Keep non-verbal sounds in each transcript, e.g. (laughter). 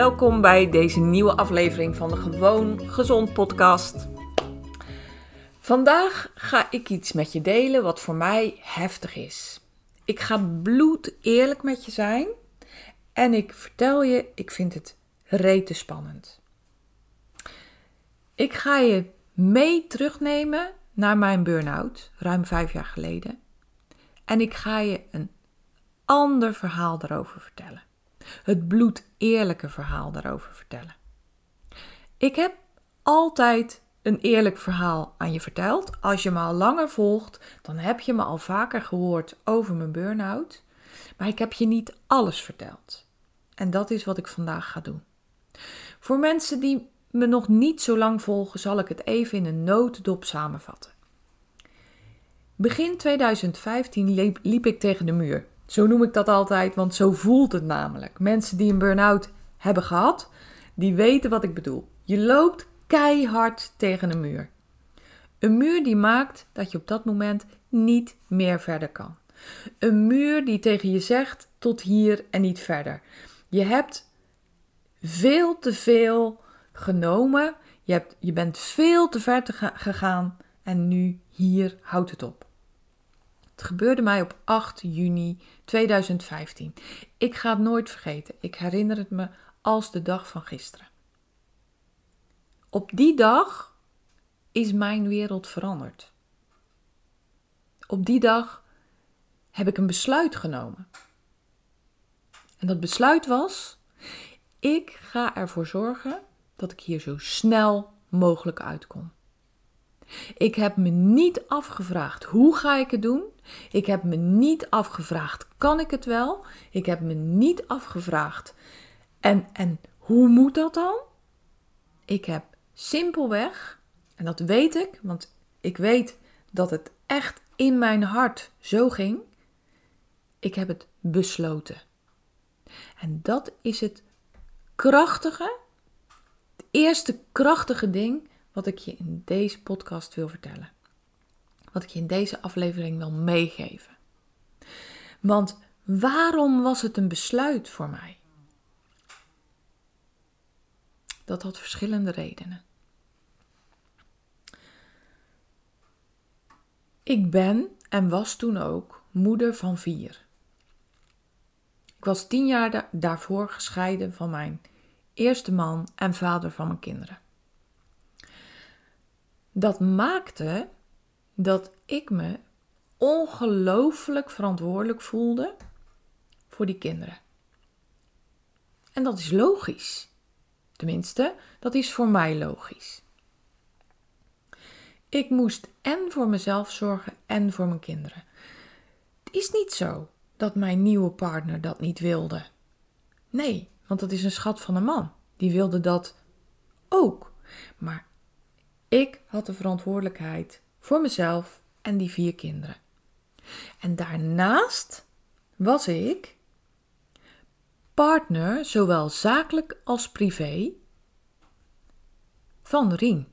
Welkom bij deze nieuwe aflevering van de Gewoon Gezond podcast. Vandaag ga ik iets met je delen wat voor mij heftig is. Ik ga bloed eerlijk met je zijn en ik vertel je, ik vind het rete spannend. Ik ga je mee terugnemen naar mijn burn-out, ruim vijf jaar geleden. En ik ga je een ander verhaal daarover vertellen. Het bloed eerlijke verhaal daarover vertellen. Ik heb altijd een eerlijk verhaal aan je verteld. Als je me al langer volgt, dan heb je me al vaker gehoord over mijn burn-out. Maar ik heb je niet alles verteld. En dat is wat ik vandaag ga doen. Voor mensen die me nog niet zo lang volgen, zal ik het even in een notendop samenvatten. Begin 2015 liep, liep, ik tegen de muur. Zo noem ik dat altijd, want zo voelt het namelijk. Mensen die een burn-out hebben gehad, die weten wat ik bedoel. Je loopt keihard tegen een muur. Een muur die maakt dat je op dat moment niet meer verder kan. Een muur die tegen je zegt tot hier en niet verder. Je hebt veel te veel genomen. Je, hebt, je bent veel te ver te gegaan en nu hier houdt het op. Het gebeurde mij op 8 juni 2015. Ik ga het nooit vergeten. Ik herinner het me als de dag van gisteren. Op die dag is mijn wereld veranderd. Op die dag heb ik een besluit genomen. En dat besluit was: ik ga ervoor zorgen dat ik hier zo snel mogelijk uitkom. Ik heb me niet afgevraagd hoe ga ik het doen. Ik heb me niet afgevraagd kan ik het wel. Ik heb me niet afgevraagd en, en hoe moet dat dan? Ik heb simpelweg, en dat weet ik, want ik weet dat het echt in mijn hart zo ging. Ik heb het besloten. En dat is het krachtige, het eerste krachtige ding wat ik je in deze podcast wil vertellen. Wat ik je in deze aflevering wil meegeven. Want waarom was het een besluit voor mij? Dat had verschillende redenen. Ik ben en was toen ook moeder van vier. Ik was tien jaar daarvoor gescheiden van mijn eerste man en vader van mijn kinderen. Dat maakte dat ik me ongelooflijk verantwoordelijk voelde voor die kinderen. En dat is logisch. Tenminste, dat is voor mij logisch. Ik moest en voor mezelf zorgen en voor mijn kinderen. Het is niet zo dat mijn nieuwe partner dat niet wilde. Nee, want dat is een schat van een man. Die wilde dat ook. Maar ik had de verantwoordelijkheid voor mezelf en die vier kinderen. En daarnaast was ik partner, zowel zakelijk als privé, van Rien.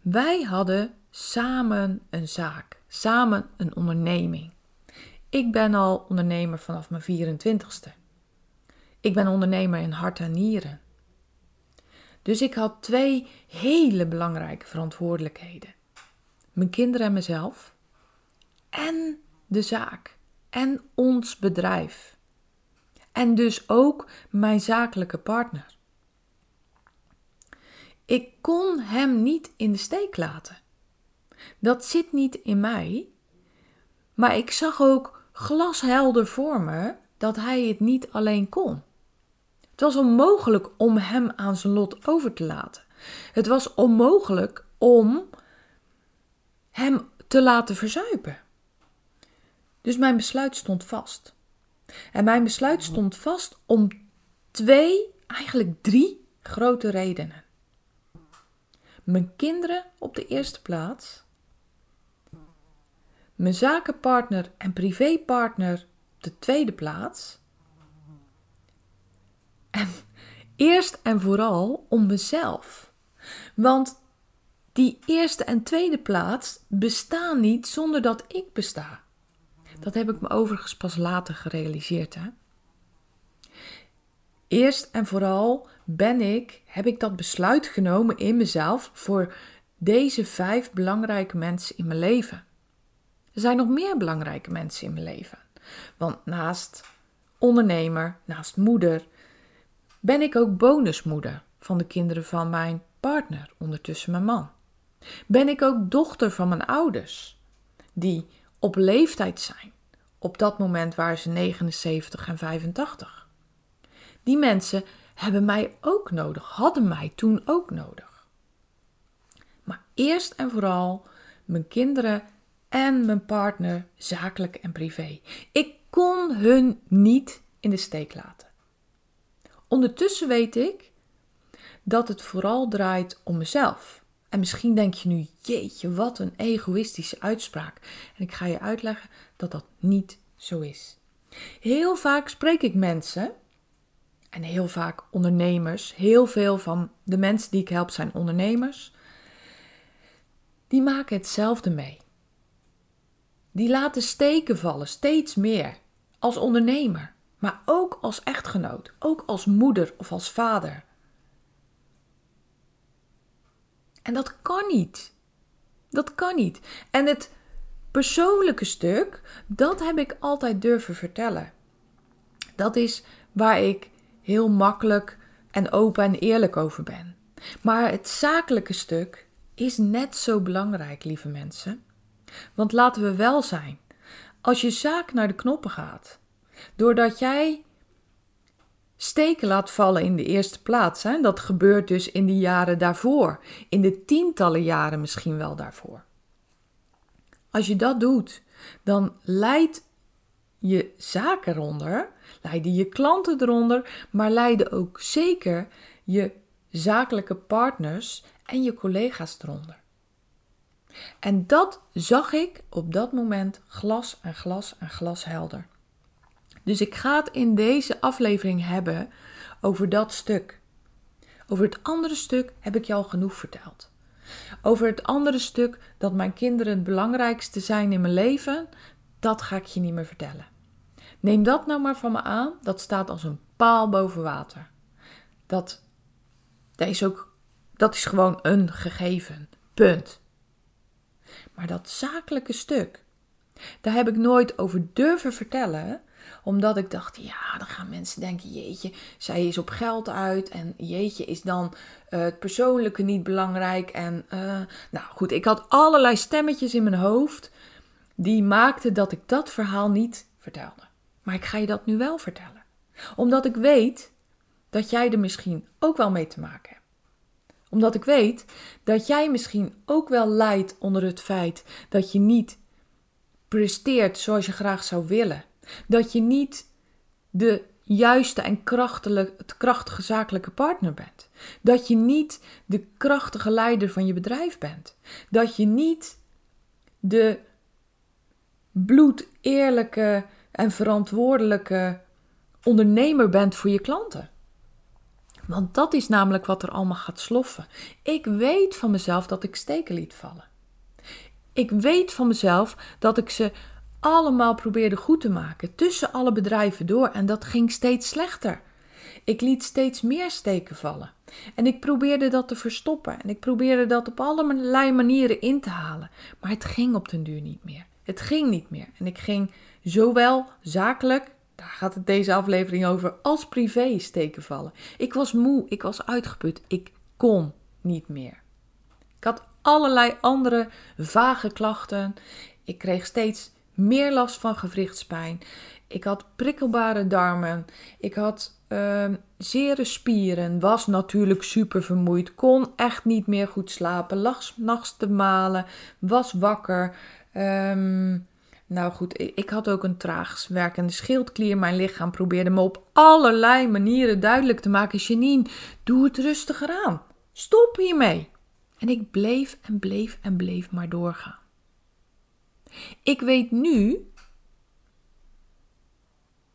Wij hadden samen een zaak, samen een onderneming. Ik ben al ondernemer vanaf mijn 24ste. Ik ben ondernemer in hart en nieren. Dus ik had twee hele belangrijke verantwoordelijkheden: mijn kinderen en mezelf, en de zaak en ons bedrijf. En dus ook mijn zakelijke partner. Ik kon hem niet in de steek laten. Dat zit niet in mij. Maar ik zag ook glashelder voor me dat hij het niet alleen kon. Was onmogelijk om hem aan zijn lot over te laten. Het was onmogelijk om hem te laten verzuipen. Dus mijn besluit stond vast. En mijn besluit stond vast om twee, eigenlijk drie grote redenen. Mijn kinderen op de eerste plaats. Mijn zakenpartner en privépartner op de tweede plaats. En eerst en vooral om mezelf. Want die eerste en tweede plaats bestaan niet zonder dat ik besta. Dat heb ik me overigens pas later gerealiseerd. Hè? Eerst en vooral ben ik, heb ik dat besluit genomen in mezelf voor deze vijf belangrijke mensen in mijn leven. Er zijn nog meer belangrijke mensen in mijn leven. Want naast ondernemer, naast moeder, ben ik ook bonusmoeder van de kinderen van mijn partner, ondertussen mijn man. Ben ik ook dochter van mijn ouders, die op leeftijd zijn, op dat moment waren ze 79 en 85. Die mensen hebben mij ook nodig, hadden mij toen ook nodig. Maar eerst en vooral mijn kinderen en mijn partner, zakelijk en privé. Ik kon hun niet in de steek laten. Ondertussen weet ik dat het vooral draait om mezelf. En misschien denk je nu, jeetje, wat een egoïstische uitspraak. En ik ga je uitleggen dat dat niet zo is. Heel vaak spreek ik mensen, en heel vaak ondernemers, heel veel van de mensen die ik help zijn ondernemers, die maken hetzelfde mee. Die laten steken vallen, steeds meer, als ondernemer, maar ook als echtgenoot, ook als moeder of als vader. En dat kan niet. Dat kan niet. En het persoonlijke stuk, dat heb ik altijd durven vertellen. Dat is waar ik heel makkelijk en open en eerlijk over ben. Maar het zakelijke stuk is net zo belangrijk, lieve mensen. Want laten we wel zijn, als je zaak naar de knoppen gaat, doordat jij steken laat vallen in de eerste plaats. Dat gebeurt dus in de jaren daarvoor, in de tientallen jaren misschien wel daarvoor. Als je dat doet, dan leidt je zaken eronder, leiden je klanten eronder, maar leiden ook zeker je zakelijke partners en je collega's eronder. En dat zag ik op dat moment glas en glas en glashelder. Dus ik ga het in deze aflevering hebben over dat stuk. Over het andere stuk heb ik je al genoeg verteld. Over het andere stuk dat mijn kinderen het belangrijkste zijn in mijn leven, dat ga ik je niet meer vertellen. Neem dat nou maar van me aan, dat staat als een paal boven water. Dat, dat, is, ook, dat is gewoon een gegeven. Punt. Maar dat zakelijke stuk, daar heb ik nooit over durven vertellen, omdat ik dacht, ja, dan gaan mensen denken, jeetje, zij is op geld uit en jeetje, is dan uh, het persoonlijke niet belangrijk. En uh, nou goed, ik had allerlei stemmetjes in mijn hoofd die maakten dat ik dat verhaal niet vertelde. Maar ik ga je dat nu wel vertellen. Omdat ik weet dat jij er misschien ook wel mee te maken hebt. Omdat ik weet dat jij misschien ook wel lijdt onder het feit dat je niet presteert zoals je graag zou willen. Dat je niet de juiste en krachtige zakelijke partner bent. Dat je niet de krachtige leider van je bedrijf bent. Dat je niet de bloedeerlijke en verantwoordelijke ondernemer bent voor je klanten. Want dat is namelijk wat er allemaal gaat sloffen. Ik weet van mezelf dat ik steken liet vallen. Ik weet van mezelf dat ik ze allemaal probeerde goed te maken tussen alle bedrijven door en dat ging steeds slechter. Ik liet steeds meer steken vallen. En ik probeerde dat te verstoppen en ik probeerde dat op allerlei manieren in te halen. Maar het ging op den duur niet meer. Het ging niet meer. En ik ging zowel zakelijk, daar gaat het deze aflevering over, als privé steken vallen. Ik was moe, ik was uitgeput, ik kon niet meer. Ik had allerlei andere vage klachten. Ik kreeg steeds meer last van gewrichtspijn. Ik had prikkelbare darmen. Ik had uh, zere spieren. Was natuurlijk super vermoeid. Kon echt niet meer goed slapen. Lag nachts te malen. Was wakker. Um, nou goed, ik had ook een traag werkende schildklier. Mijn lichaam probeerde me op allerlei manieren duidelijk te maken: Janine, doe het rustiger aan. Stop hiermee. En ik bleef en bleef en bleef maar doorgaan. Ik weet nu,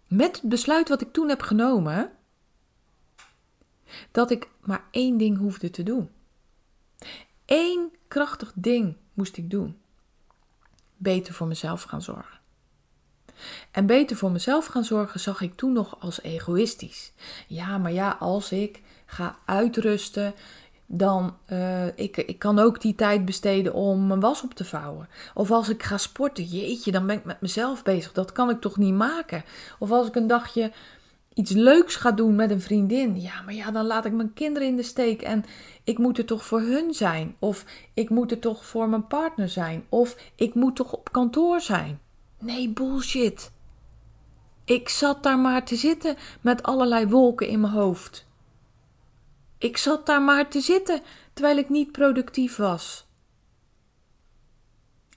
met het besluit wat ik toen heb genomen, dat ik maar één ding hoefde te doen. Eén krachtig ding moest ik doen beter voor mezelf gaan zorgen. En beter voor mezelf gaan zorgen zag ik toen nog als egoïstisch. Ja, maar ja, als ik ga uitrusten, dan uh, ik, ik kan ook die tijd besteden om mijn was op te vouwen. Of als ik ga sporten, jeetje, dan ben ik met mezelf bezig. Dat kan ik toch niet maken. Of als ik een dagje iets leuks ga doen met een vriendin. Ja, maar ja, dan laat ik mijn kinderen in de steek en ik moet er toch voor hun zijn. Of ik moet er toch voor mijn partner zijn. Of ik moet toch op kantoor zijn. Nee, bullshit. Ik zat daar maar te zitten met allerlei wolken in mijn hoofd. Ik zat daar maar te zitten terwijl ik niet productief was.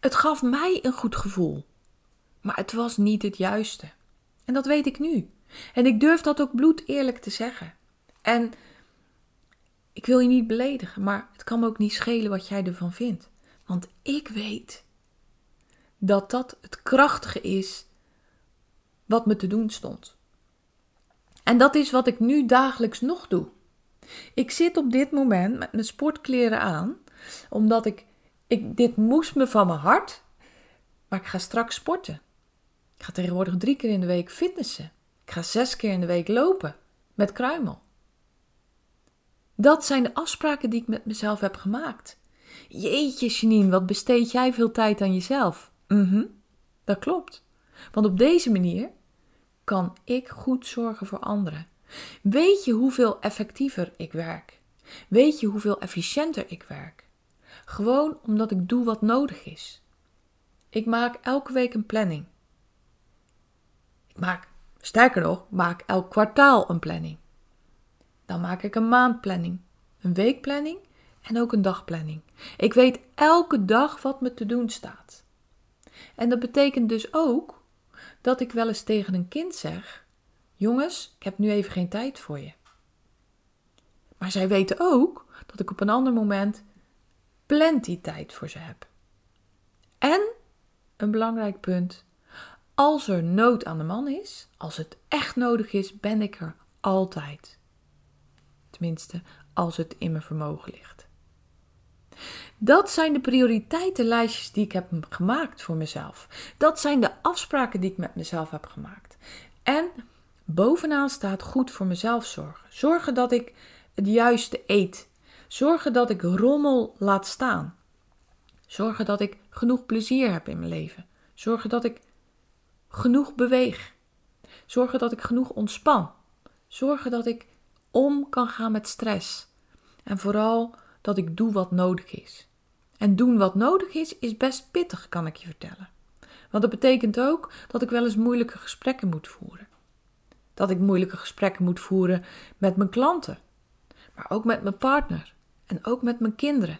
Het gaf mij een goed gevoel, maar het was niet het juiste. En dat weet ik nu. En ik durf dat ook bloed eerlijk te zeggen. En ik wil je niet beledigen, maar het kan me ook niet schelen wat jij ervan vindt. Want ik weet dat dat het krachtige is wat me te doen stond. En dat is wat ik nu dagelijks nog doe. Ik zit op dit moment met mijn sportkleren aan, omdat ik, ik dit moest me van mijn hart, maar ik ga straks sporten. Ik ga tegenwoordig drie keer in de week fitnessen. Ik ga zes keer in de week lopen met kruimel. Dat zijn de afspraken die ik met mezelf heb gemaakt. Jeetje, Janine, wat besteed jij veel tijd aan jezelf? Mhm, dat klopt. Want op deze manier kan ik goed zorgen voor anderen. Weet je hoeveel effectiever ik werk? Weet je hoeveel efficiënter ik werk? Gewoon omdat ik doe wat nodig is. Ik maak elke week een planning. Ik maak Sterker nog, maak elk kwartaal een planning. Dan maak ik een maandplanning, een weekplanning en ook een dagplanning. Ik weet elke dag wat me te doen staat. En dat betekent dus ook dat ik wel eens tegen een kind zeg: Jongens, ik heb nu even geen tijd voor je. Maar zij weten ook dat ik op een ander moment plenty tijd voor ze heb. En een belangrijk punt: als er nood aan de man is, als het echt nodig is, ben ik er altijd. Tenminste, als het in mijn vermogen ligt. Dat zijn de prioriteitenlijstjes die ik heb gemaakt voor mezelf. Dat zijn de afspraken die ik met mezelf heb gemaakt. En bovenaan staat goed voor mezelf zorgen. Zorgen dat ik het juiste eet. Zorgen dat ik rommel laat staan. Zorgen dat ik genoeg plezier heb in mijn leven. Zorgen dat ik genoeg beweeg. Zorgen dat ik genoeg ontspan. Zorgen dat ik om kan gaan met stress. En vooral dat ik doe wat nodig is. En doen wat nodig is, is best pittig, kan ik je vertellen. Want dat betekent ook dat ik wel eens moeilijke gesprekken moet voeren. Dat ik moeilijke gesprekken moet voeren met mijn klanten, maar ook met mijn partner en ook met mijn kinderen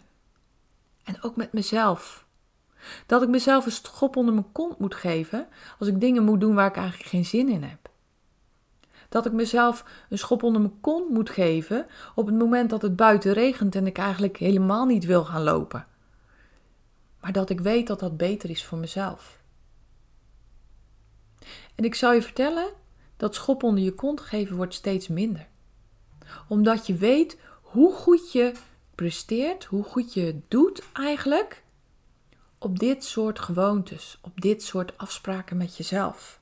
en ook met mezelf. Dat ik mezelf een schop onder mijn kont moet geven als ik dingen moet doen waar ik eigenlijk geen zin in heb. Dat ik mezelf een schop onder mijn kont moet geven op het moment dat het buiten regent en ik eigenlijk helemaal niet wil gaan lopen. Maar dat ik weet dat dat beter is voor mezelf. En ik zou je vertellen, dat schop onder je kont geven wordt steeds minder. Omdat je weet hoe goed je presteert, hoe goed je doet eigenlijk op dit soort gewoontes, op dit soort afspraken met jezelf.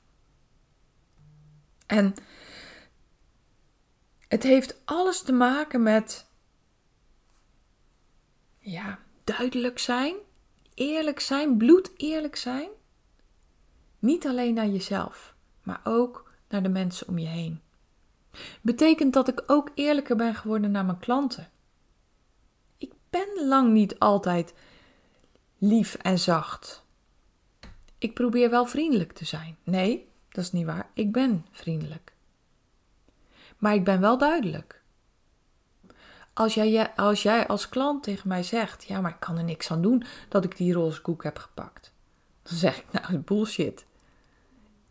En het heeft alles te maken met ja, duidelijk zijn, eerlijk zijn, bloed eerlijk zijn. Niet alleen naar jezelf, maar ook naar de mensen om je heen. Betekent dat ik ook eerlijker ben geworden naar mijn klanten. Ik ben lang niet altijd lief en zacht. Ik probeer wel vriendelijk te zijn. Nee, dat is niet waar. Ik ben vriendelijk. Maar ik ben wel duidelijk. Als jij, als jij als klant tegen mij zegt: Ja, maar ik kan er niks aan doen dat ik die roze koek heb gepakt. Dan zeg ik: Nou, bullshit.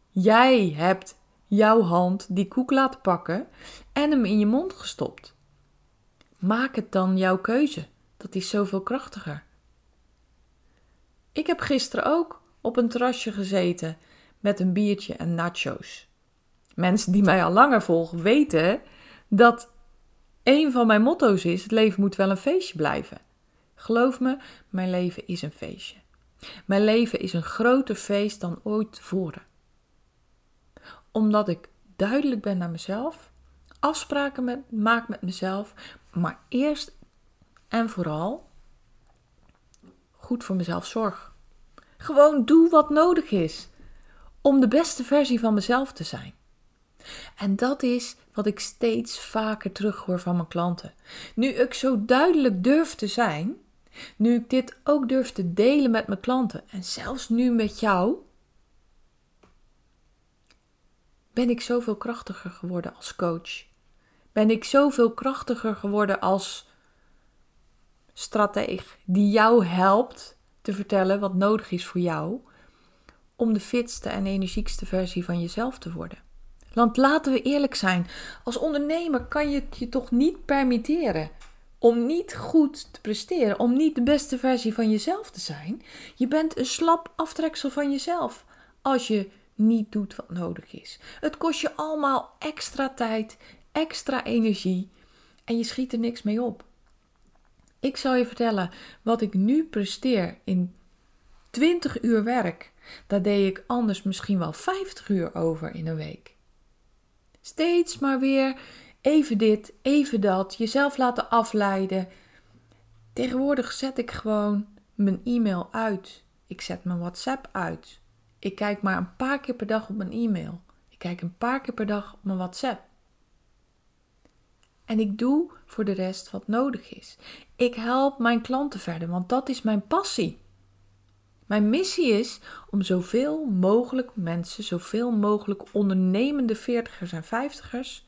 Jij hebt jouw hand die koek laten pakken en hem in je mond gestopt. Maak het dan jouw keuze. Dat is zoveel krachtiger. Ik heb gisteren ook op een terrasje gezeten met een biertje en nachos. Mensen die mij al langer volgen weten dat een van mijn motto's is: het leven moet wel een feestje blijven. Geloof me, mijn leven is een feestje. Mijn leven is een groter feest dan ooit tevoren. Omdat ik duidelijk ben naar mezelf, afspraken maak met mezelf, maar eerst en vooral goed voor mezelf zorg. Gewoon doe wat nodig is om de beste versie van mezelf te zijn. En dat is wat ik steeds vaker terughoor van mijn klanten. Nu ik zo duidelijk durf te zijn, nu ik dit ook durf te delen met mijn klanten en zelfs nu met jou, ben ik zoveel krachtiger geworden als coach. Ben ik zoveel krachtiger geworden als strateeg die jou helpt te vertellen wat nodig is voor jou om de fitste en energiekste versie van jezelf te worden. Want laten we eerlijk zijn, als ondernemer kan je het je toch niet permitteren om niet goed te presteren, om niet de beste versie van jezelf te zijn. Je bent een slap aftreksel van jezelf als je niet doet wat nodig is. Het kost je allemaal extra tijd, extra energie en je schiet er niks mee op. Ik zal je vertellen wat ik nu presteer in 20 uur werk. Daar deed ik anders misschien wel 50 uur over in een week. Steeds maar weer even dit, even dat, jezelf laten afleiden. Tegenwoordig zet ik gewoon mijn e-mail uit. Ik zet mijn WhatsApp uit. Ik kijk maar een paar keer per dag op mijn e-mail. Ik kijk een paar keer per dag op mijn WhatsApp. En ik doe voor de rest wat nodig is. Ik help mijn klanten verder, want dat is mijn passie. Mijn missie is om zoveel mogelijk mensen, zoveel mogelijk ondernemende veertigers en vijftigers,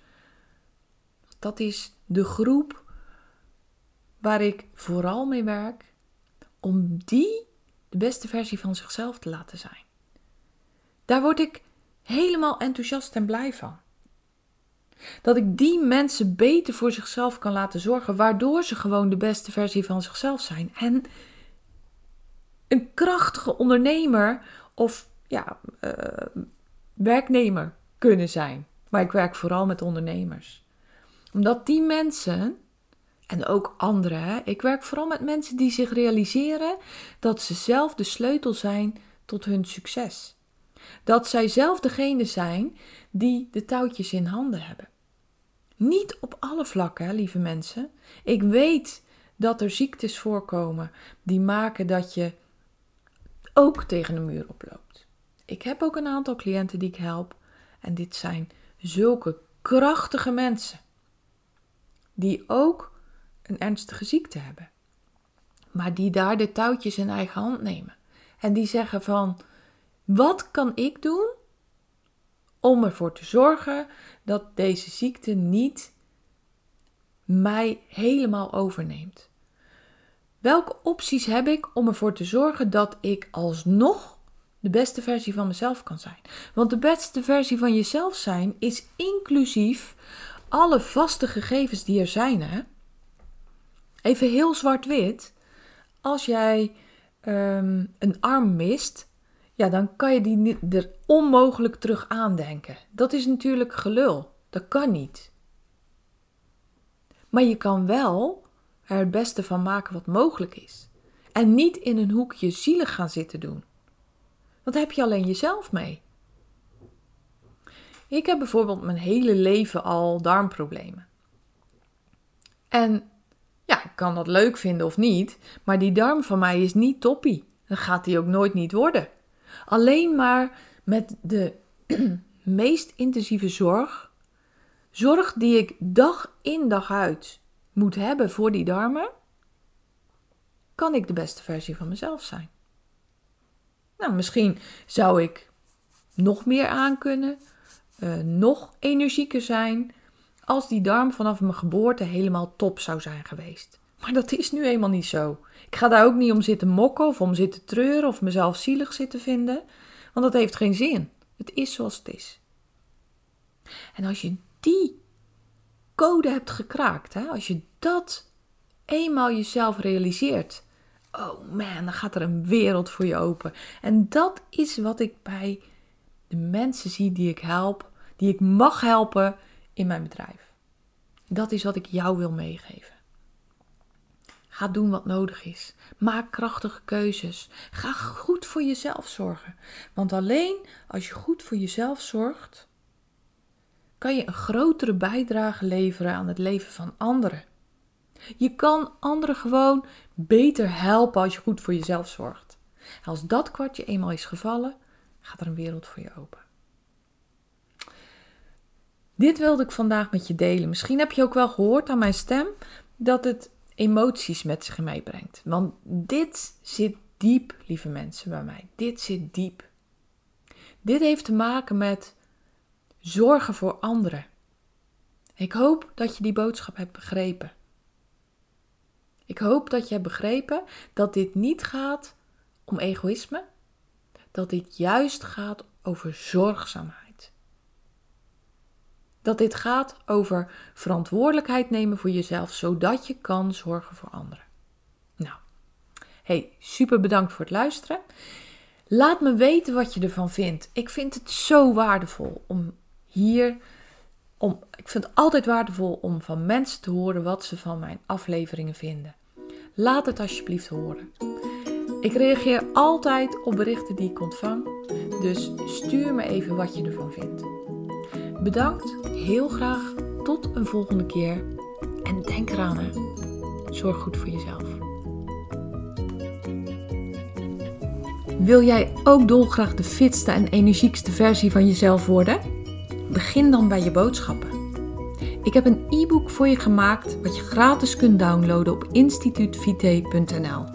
dat is de groep waar ik vooral mee werk, om die de beste versie van zichzelf te laten zijn. Daar word ik helemaal enthousiast en blij van. Dat ik die mensen beter voor zichzelf kan laten zorgen, waardoor ze gewoon de beste versie van zichzelf zijn. En een krachtige ondernemer of ja, uh, werknemer kunnen zijn. Maar ik werk vooral met ondernemers. Omdat die mensen, en ook anderen, ik werk vooral met mensen die zich realiseren dat ze zelf de sleutel zijn tot hun succes. Dat zij zelf degene zijn die de touwtjes in handen hebben. Niet op alle vlakken, lieve mensen. Ik weet dat er ziektes voorkomen die maken dat je ook tegen de muur oploopt. Ik heb ook een aantal cliënten die ik help en dit zijn zulke krachtige mensen die ook een ernstige ziekte hebben, maar die daar de touwtjes in eigen hand nemen en die zeggen van wat kan ik doen om ervoor te zorgen dat deze ziekte niet mij helemaal overneemt. Welke opties heb ik om ervoor te zorgen dat ik alsnog de beste versie van mezelf kan zijn? Want de beste versie van jezelf zijn is inclusief alle vaste gegevens die er zijn. Hè? Even heel zwart-wit. Als jij um, een arm mist, ja, dan kan je die er onmogelijk terug aandenken. Dat is natuurlijk gelul. Dat kan niet. Maar je kan wel er het beste van maken wat mogelijk is. En niet in een hoekje zielig gaan zitten doen. Want heb je alleen jezelf mee. Ik heb bijvoorbeeld mijn hele leven al darmproblemen. En ja, ik kan dat leuk vinden of niet, maar die darm van mij is niet toppie. Dan gaat die ook nooit niet worden. Alleen maar met de (clears throat) meest intensieve zorg, zorg die ik dag in dag uit moet hebben voor die darmen, kan ik de beste versie van mezelf zijn. Nou, misschien zou ik nog meer aankunnen, uh, nog energieker zijn, als die darm vanaf mijn geboorte helemaal top zou zijn geweest. Maar dat is nu eenmaal niet zo. Ik ga daar ook niet om zitten mokken of om zitten treuren of mezelf zielig zitten vinden, want dat heeft geen zin. Het is zoals het is. En als je die code hebt gekraakt, hè, als je dat eenmaal jezelf realiseert, oh man, dan gaat er een wereld voor je open. En dat is wat ik bij de mensen zie die ik help, die ik mag helpen in mijn bedrijf. Dat is wat ik jou wil meegeven. Ga doen wat nodig is. Maak krachtige keuzes. Ga goed voor jezelf zorgen. Want alleen als je goed voor jezelf zorgt, kan je een grotere bijdrage leveren aan het leven van anderen. Je kan anderen gewoon beter helpen als je goed voor jezelf zorgt. Als dat kwartje eenmaal is gevallen, gaat er een wereld voor je open. Dit wilde ik vandaag met je delen. Misschien heb je ook wel gehoord aan mijn stem dat het emoties met zich meebrengt. Want dit zit diep, lieve mensen, bij mij. Dit zit diep. Dit heeft te maken met zorgen voor anderen. Ik hoop dat je die boodschap hebt begrepen. Ik hoop dat je hebt begrepen dat dit niet gaat om egoïsme, dat dit juist gaat over zorgzaamheid. Dat dit gaat over verantwoordelijkheid nemen voor jezelf, zodat je kan zorgen voor anderen. Nou, hey, super bedankt voor het luisteren. Laat me weten wat je ervan vindt. Ik vind het zo waardevol om hier. Om, ik vind het altijd waardevol om van mensen te horen wat ze van mijn afleveringen vinden. Laat het alsjeblieft horen. Ik reageer altijd op berichten die ik ontvang, dus stuur me even wat je ervan vindt. Bedankt, heel graag tot een volgende keer en denk eraan, zorg goed voor jezelf. Wil jij ook dolgraag de fitste en energiekste versie van jezelf worden? Begin dan bij je boodschappen. Ik heb een e-book voor je gemaakt wat je gratis kunt downloaden op instituutvite.nl.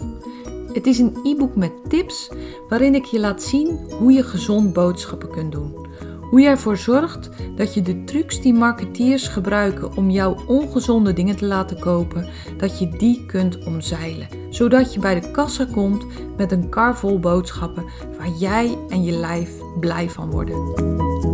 Het is een e-book met tips waarin ik je laat zien hoe je gezond boodschappen kunt doen. Hoe je ervoor zorgt dat je de trucs die marketeers gebruiken om jouw ongezonde dingen te laten kopen, dat je die kunt omzeilen. Zodat je bij de kassa komt met een kar vol boodschappen waar jij en je lijf blij van worden.